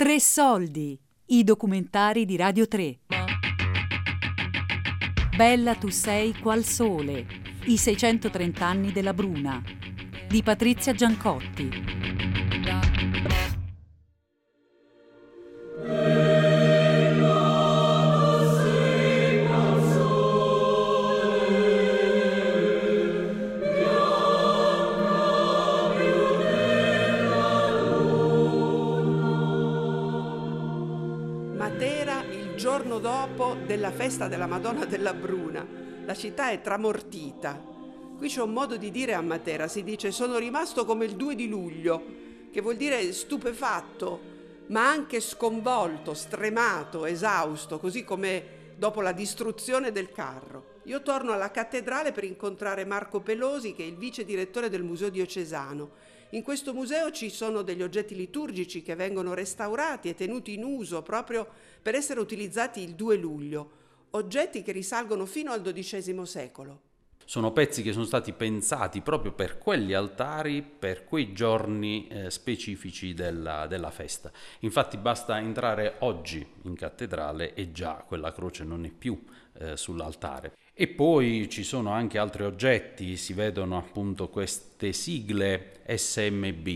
Tre soldi, i documentari di Radio 3. Bella tu sei qual sole, i 630 anni della Bruna, di Patrizia Giancotti. Della festa della Madonna della Bruna. La città è tramortita. Qui c'è un modo di dire a Matera, si dice sono rimasto come il 2 di luglio, che vuol dire stupefatto, ma anche sconvolto, stremato, esausto, così come dopo la distruzione del carro. Io torno alla cattedrale per incontrare Marco Pelosi, che è il vice direttore del Museo Diocesano. In questo museo ci sono degli oggetti liturgici che vengono restaurati e tenuti in uso proprio per essere utilizzati il 2 luglio, oggetti che risalgono fino al XII secolo. Sono pezzi che sono stati pensati proprio per quegli altari, per quei giorni eh, specifici della, della, festa. Infatti basta entrare oggi in cattedrale e già quella croce non è più eh, sull'altare. E poi ci sono anche altri oggetti, si vedono appunto queste sigle SMB,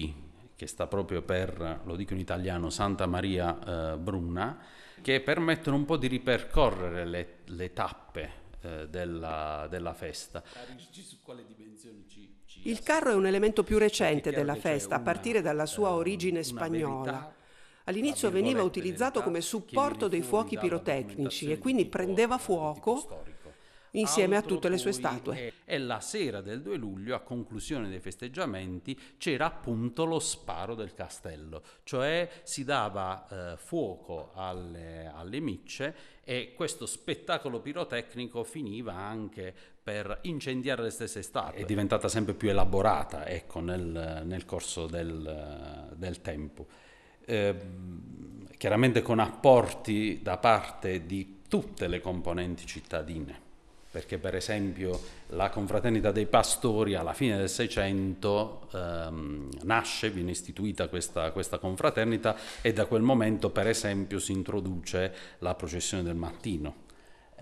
che sta proprio per, lo dico in italiano, Santa Maria eh, Bruna, che permettono un po' di ripercorrere le, le tappe eh, della, della, festa. Il carro è un elemento più recente della festa, a partire dalla sua eh, origine spagnola. All'inizio veniva utilizzato come supporto dei fuochi pirotecnici e quindi prendeva fuoco insieme a tutte le sue statue. E la sera del 2 luglio, a conclusione dei festeggiamenti, c'era appunto lo sparo del castello, cioè si dava eh, fuoco alle, alle micce e questo spettacolo pirotecnico finiva anche per incendiare le stesse statue. È diventata sempre più elaborata ecco, nel, nel corso del, del tempo. Eh, chiaramente con apporti da parte di tutte le componenti cittadine perché per esempio la confraternita dei pastori alla fine del Seicento ehm, nasce, viene istituita questa, questa, confraternita e da quel momento per esempio si introduce la processione del mattino.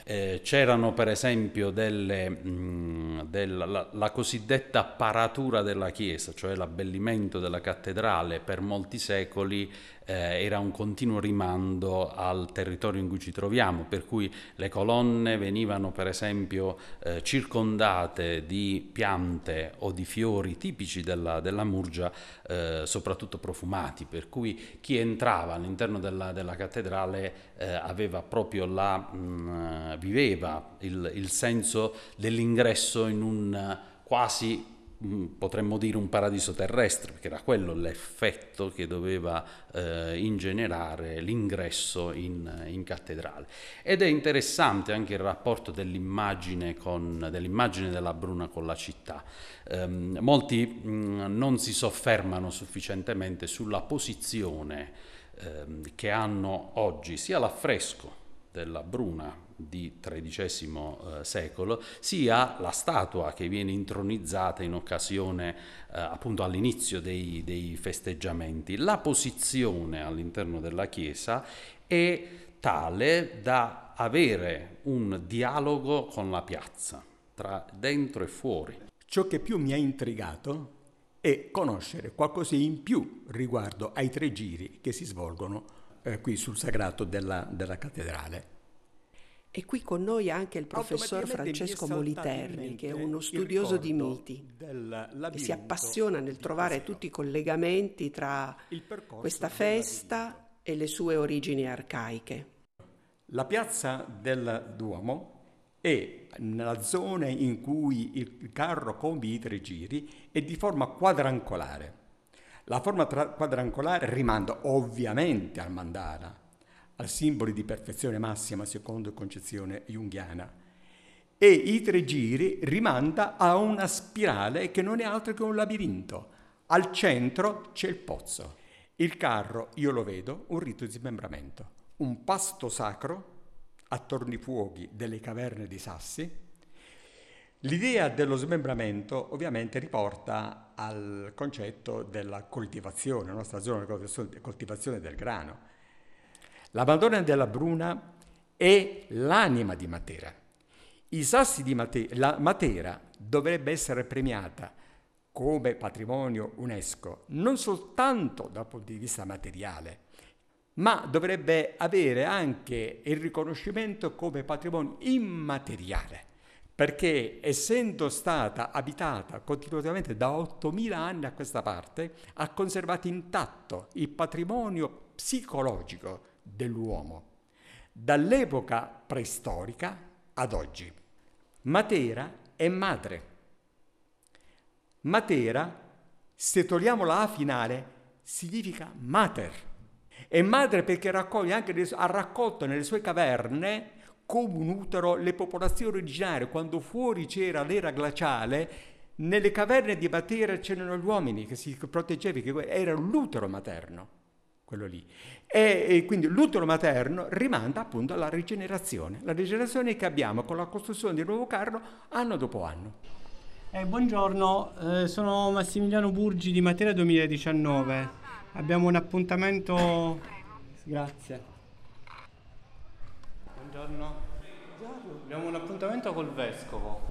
Eh, c'erano per esempio delle, mh, della, la, la, cosiddetta paratura della chiesa, cioè l'abbellimento della cattedrale per molti secoli eh, era un continuo rimando al territorio in cui ci troviamo, per cui le colonne venivano per esempio eh, circondate di piante o di fiori tipici della, della Murgia, eh, soprattutto profumati, per cui chi entrava all'interno della, della cattedrale eh, aveva proprio la, mh, mm, viveva il, il senso dell'ingresso in un quasi potremmo dire un paradiso terrestre, perché era quello l'effetto che doveva eh, ingenerare l'ingresso in, in, cattedrale. Ed è interessante anche il rapporto dell'immagine, con, dell'immagine della Bruna con la città. Eh, molti mh, mm, non si soffermano sufficientemente sulla posizione eh, che hanno oggi sia l'affresco della Bruna di XIII eh, secolo, sia la statua che viene intronizzata in occasione eh, appunto all'inizio dei, dei festeggiamenti. La posizione all'interno della chiesa è tale da avere un dialogo con la piazza, tra dentro e fuori. Ciò che più mi ha intrigato è conoscere qualcosa in più riguardo ai tre giri che si svolgono eh, qui sul sagrato della, della cattedrale. E qui con noi anche il professor Francesco Moliterni, che è uno studioso di miti e si appassiona nel trovare tutti i collegamenti tra questa festa e le sue origini arcaiche. La piazza del Duomo è nella zona in cui il carro compie i tre giri è di forma quadrangolare. La forma quadrangolare rimanda ovviamente al mandala, al simbolo di perfezione massima secondo concezione junghiana. E i tre giri rimanda a una spirale che non è altro che un labirinto. Al centro c'è il pozzo. Il carro, io lo vedo, un rito di smembramento, un pasto sacro a tornifuochi delle caverne di sassi. L'idea dello smembramento ovviamente riporta al concetto della coltivazione, la nostra zona di coltivazione del grano La Madonna della Bruna è l'anima di Matera. I sassi di Matera, la Matera dovrebbe essere premiata come patrimonio UNESCO non soltanto dal punto di vista materiale, ma dovrebbe avere anche il riconoscimento come patrimonio immateriale, perché essendo stata abitata continuamente da 8.000 anni a questa parte, ha conservato intatto il patrimonio psicologico dell'uomo, dall'epoca preistorica ad oggi. Matera è madre. Matera, se togliamo la A finale, significa mater e madre perché raccoglie anche, ha raccolto nelle sue caverne come un utero le popolazioni originarie. Quando fuori c'era l'era glaciale, nelle caverne di Matera c'erano gli uomini che si proteggevano, era l'utero materno, quello lì. E, e, quindi l'utero materno rimanda appunto alla rigenerazione, la rigenerazione che abbiamo con la costruzione di nuovo carro anno dopo anno. Eh, buongiorno, eh, sono Massimiliano Burgi di Matera 2019. Abbiamo un appuntamento. Grazie. Buongiorno. Abbiamo un appuntamento col vescovo.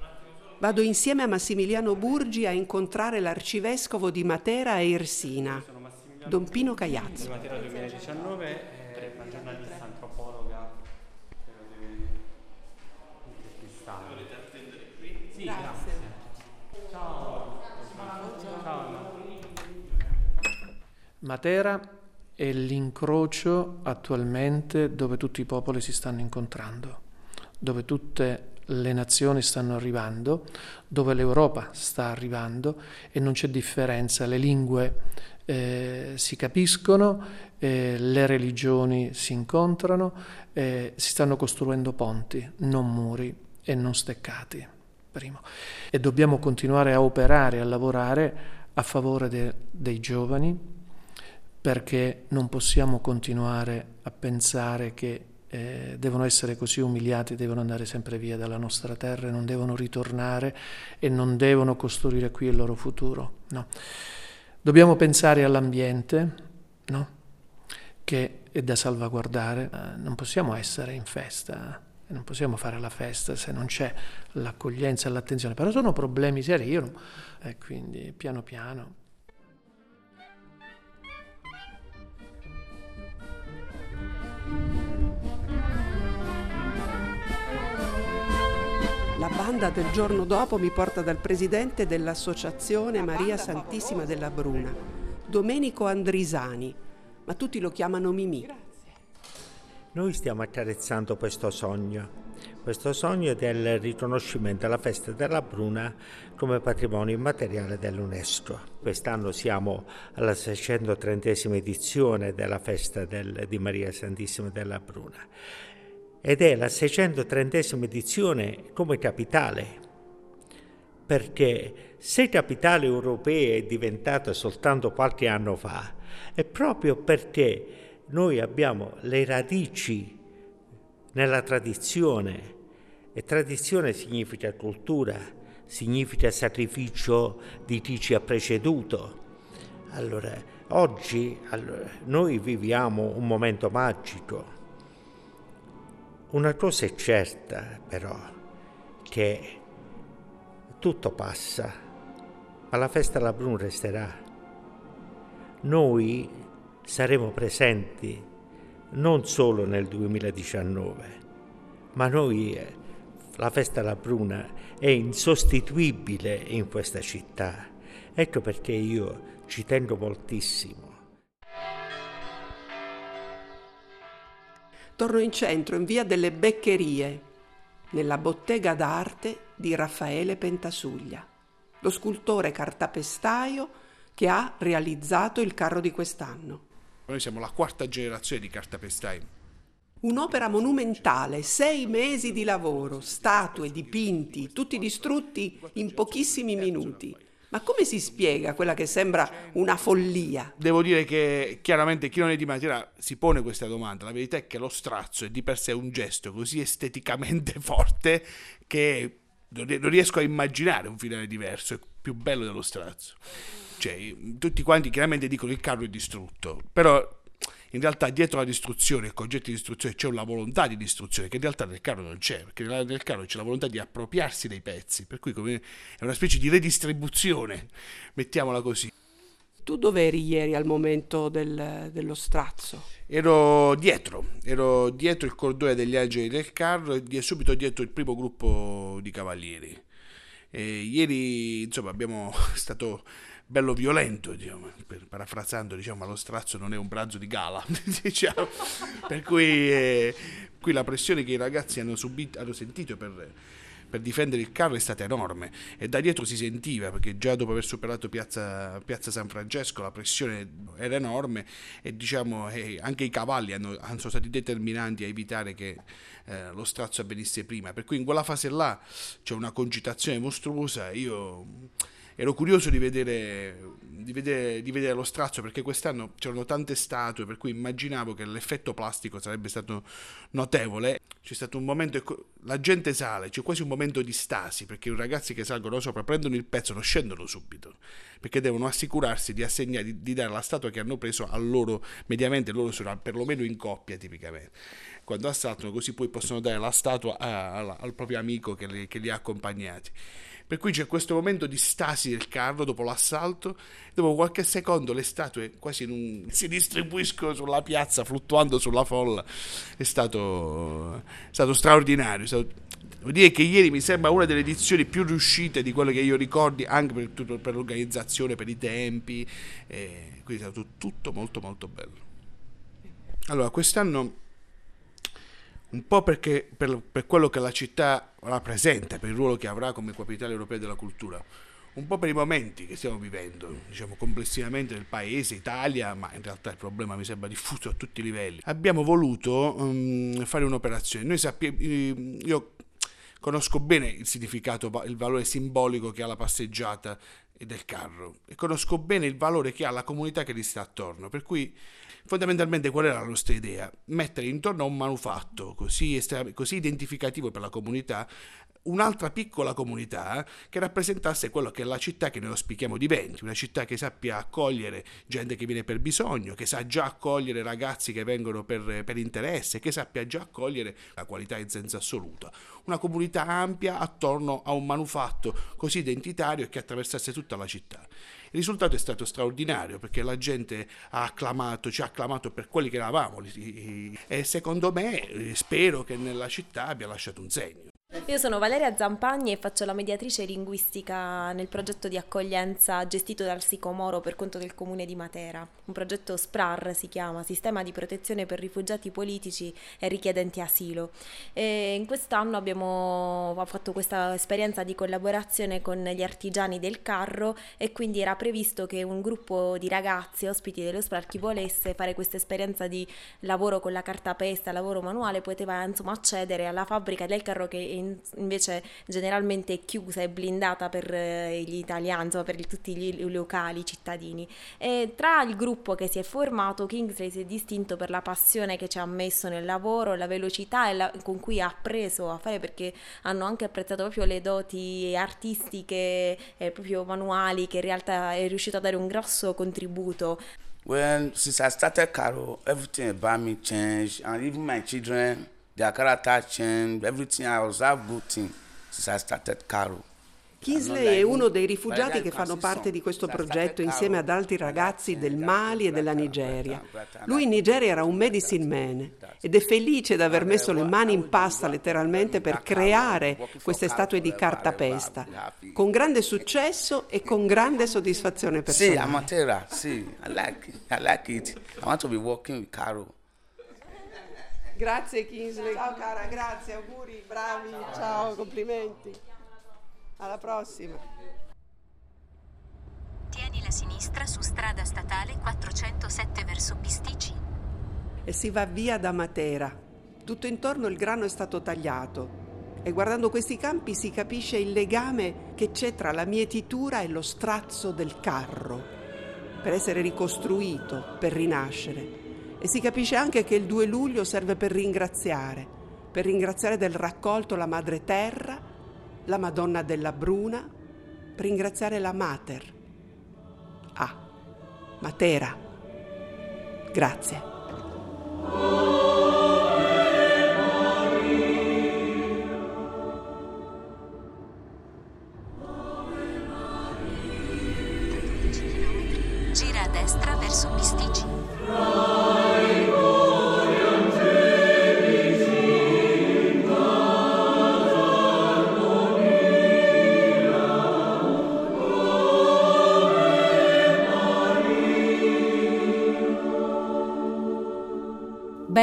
Vado insieme a Massimiliano Burgi a incontrare l'arcivescovo di Matera e Irsina, Don Pino Cagliazzo. Di Matera 2019, è una giornalista antropologa. Sì, grazie. Ciao. Ciao. Matera è l'incrocio attualmente dove tutti i popoli si stanno incontrando, dove tutte le nazioni stanno arrivando, dove l'Europa sta arrivando e non c'è differenza, le lingue eh, si capiscono, eh, le religioni si incontrano, eh, si stanno costruendo ponti, non muri e non steccati. Primo. E dobbiamo continuare a operare, a lavorare a favore de, dei giovani, perché non possiamo continuare a pensare che eh, devono essere così umiliati, devono andare sempre via dalla nostra terra, non devono ritornare e non devono costruire qui il loro futuro. No. Dobbiamo pensare all'ambiente, no? che è da salvaguardare. Eh, non possiamo essere in festa, eh, non possiamo fare la festa se non c'è l'accoglienza e l'attenzione, però sono problemi seri, io, e quindi piano piano. Banda del giorno dopo mi porta dal presidente dell'Associazione Maria Santissima della Bruna, Domenico Andrisani, ma tutti lo chiamano Mimì. Noi stiamo accarezzando questo sogno, questo sogno del riconoscimento alla festa della Bruna come patrimonio immateriale dell'UNESCO. Quest'anno siamo alla 630 edizione della festa del, di Maria Santissima della Bruna ed è la 630 edizione come capitale, perché se capitale europea è diventata soltanto qualche anno fa, è proprio perché noi abbiamo le radici nella tradizione. E tradizione significa cultura, significa sacrificio di chi ci ha preceduto. Allora, oggi allora, noi viviamo un momento magico una cosa è certa però, che tutto passa, ma la festa alla Brun resterà. Noi saremo presenti non solo nel 2019, ma noi, eh, la festa alla Bruna è insostituibile in questa città. Ecco perché io ci tengo moltissimo torno in centro in via delle Beccherie, nella bottega d'arte di Raffaele Pentasuglia, lo scultore cartapestaio che ha realizzato il carro di quest'anno. Noi siamo la quarta generazione di cartapestai. Un'opera monumentale, sei mesi di lavoro, statue, dipinti, tutti distrutti in pochissimi minuti. Ma come si spiega quella che sembra una follia? Devo dire che chiaramente chi non è di Matera si pone questa domanda. La verità è che lo strazzo è di per sé un gesto così esteticamente forte che non riesco a immaginare un finale diverso, è più bello dello strazzo. Cioè, tutti quanti chiaramente dicono che il carro è distrutto, però in realtà dietro la distruzione, il concetto di distruzione, c'è una volontà di distruzione che in realtà nel carro non c'è, perché nel carro c'è la volontà di appropriarsi dei pezzi, per cui è una specie di redistribuzione, mettiamola così. Tu dove eri ieri al momento del, dello strazzo? Ero dietro, ero dietro il cordone degli angeli del carro e subito dietro il primo gruppo di cavalieri. E ieri, insomma, abbiamo stato bello violento, diciamo, per, parafrasando, diciamo, lo strazzo non è un pranzo di gala, diciamo. per cui eh, qui la pressione che i ragazzi hanno, subito, hanno sentito per per difendere il carro è stata enorme. E da dietro si sentiva perché già dopo aver superato piazza, piazza San Francesco la pressione era enorme e diciamo eh, anche i cavalli hanno, hanno, sono stati determinanti a evitare che eh, lo strazzo avvenisse prima. Per cui in quella fase là c'è una concitazione mostruosa. Io ero curioso di vedere, di, vedere, di vedere, lo strazzo perché quest'anno c'erano tante statue per cui immaginavo che l'effetto plastico sarebbe stato notevole. C'è stato un momento, la gente sale, c'è quasi un momento di stasi perché i ragazzi che salgono sopra prendono il pezzo, non scendono subito perché devono assicurarsi di assegnare, di, di dare la statua che hanno preso a loro, mediamente loro sono perlomeno in coppia tipicamente quando assaltano, così poi possono dare la statua a, a, al proprio amico che li, che li ha accompagnati. Per cui c'è questo momento di stasi del carro dopo l'assalto, dopo qualche secondo le statue quasi un... si distribuiscono sulla piazza, fluttuando sulla folla. È stato, è stato straordinario. È stato... Devo dire che ieri mi sembra una delle edizioni più riuscite di quelle che io ricordi, anche per, tutto, per l'organizzazione, per i tempi. Eh, quindi è stato tutto molto molto bello. Allora, quest'anno un po' perché per, per, quello che la città rappresenta, per il ruolo che avrà come capitale europea della cultura, un po' per i momenti che stiamo vivendo, diciamo complessivamente nel paese, Italia, ma in realtà il problema mi sembra diffuso a tutti i livelli. Abbiamo voluto um, fare un'operazione. Noi sappiamo, io conosco bene il significato, il valore simbolico che ha la passeggiata del carro e conosco bene il valore che ha la comunità che gli sta attorno, per cui Fondamentalmente qual era la nostra idea? Mettere intorno a un manufatto così, estrem- così identificativo per la comunità un'altra piccola comunità che rappresentasse quello che è la città che noi auspichiamo diventi, una città che sappia accogliere gente che viene per bisogno, che sa già accogliere ragazzi che vengono per, per interesse, che sappia già accogliere la qualità in senso assoluto. Una comunità ampia attorno a un manufatto così identitario che attraversasse tutta la città. Il risultato è stato straordinario perché la gente ha acclamato, ci ha acclamato per quelli che eravamo e secondo me spero che nella città abbia lasciato un segno. Io sono Valeria Zampagni e faccio la mediatrice linguistica nel progetto di accoglienza gestito dal Sicomoro per conto del comune di Matera. Un progetto SPRAR si chiama, Sistema di protezione per rifugiati politici e richiedenti asilo. E in quest'anno abbiamo fatto questa esperienza di collaborazione con gli artigiani del carro e quindi era previsto che un gruppo di ragazzi ospiti dello SPRAR chi volesse fare questa esperienza di lavoro con la carta pesta, lavoro manuale, poteva insomma accedere alla fabbrica del carro che invece generalmente chiusa e blindata per eh, gli italiani, insomma, per tutti gli locali cittadini. E tra il gruppo che si è formato, Kingsley si è distinto per la passione che ci ha messo nel lavoro, la velocità la, con cui ha appreso a fare, perché hanno anche apprezzato proprio le doti artistiche, eh, proprio manuali, che in realtà è riuscito a dare un grosso contributo. When since I started Caro, everything about me changed, and even my children their character changed, everything. I have good thing since I started Caro. Kinsley è uno dei rifugiati che fanno parte di questo progetto insieme ad altri ragazzi del Mali e della Nigeria. Lui in Nigeria era un medicine man ed è felice di aver messo le mani in pasta letteralmente per creare queste statue di cartapesta, con grande successo e con grande soddisfazione personale. Sì, a Matera, sì, I like it, I like it. I want to be working with Caro. Grazie Kingsley. Ciao cara, grazie, auguri, bravi, ciao, complimenti. Alla prossima. Tieni la sinistra su strada statale 407 verso Pisticci. E si va via da Matera. Tutto intorno il grano è stato tagliato. E guardando questi campi si capisce il legame che c'è tra la mietitura e lo strazzo del carro, per essere ricostruito, per rinascere. E si capisce anche che il 2 luglio serve per ringraziare, per ringraziare del raccolto la Madre Terra, la Madonna della Bruna, per ringraziare la Mater. Ah, Matera. Grazie.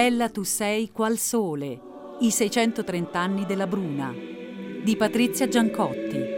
Bella tu sei qual sole, i 630 anni della Bruna, di Patrizia Giancotti.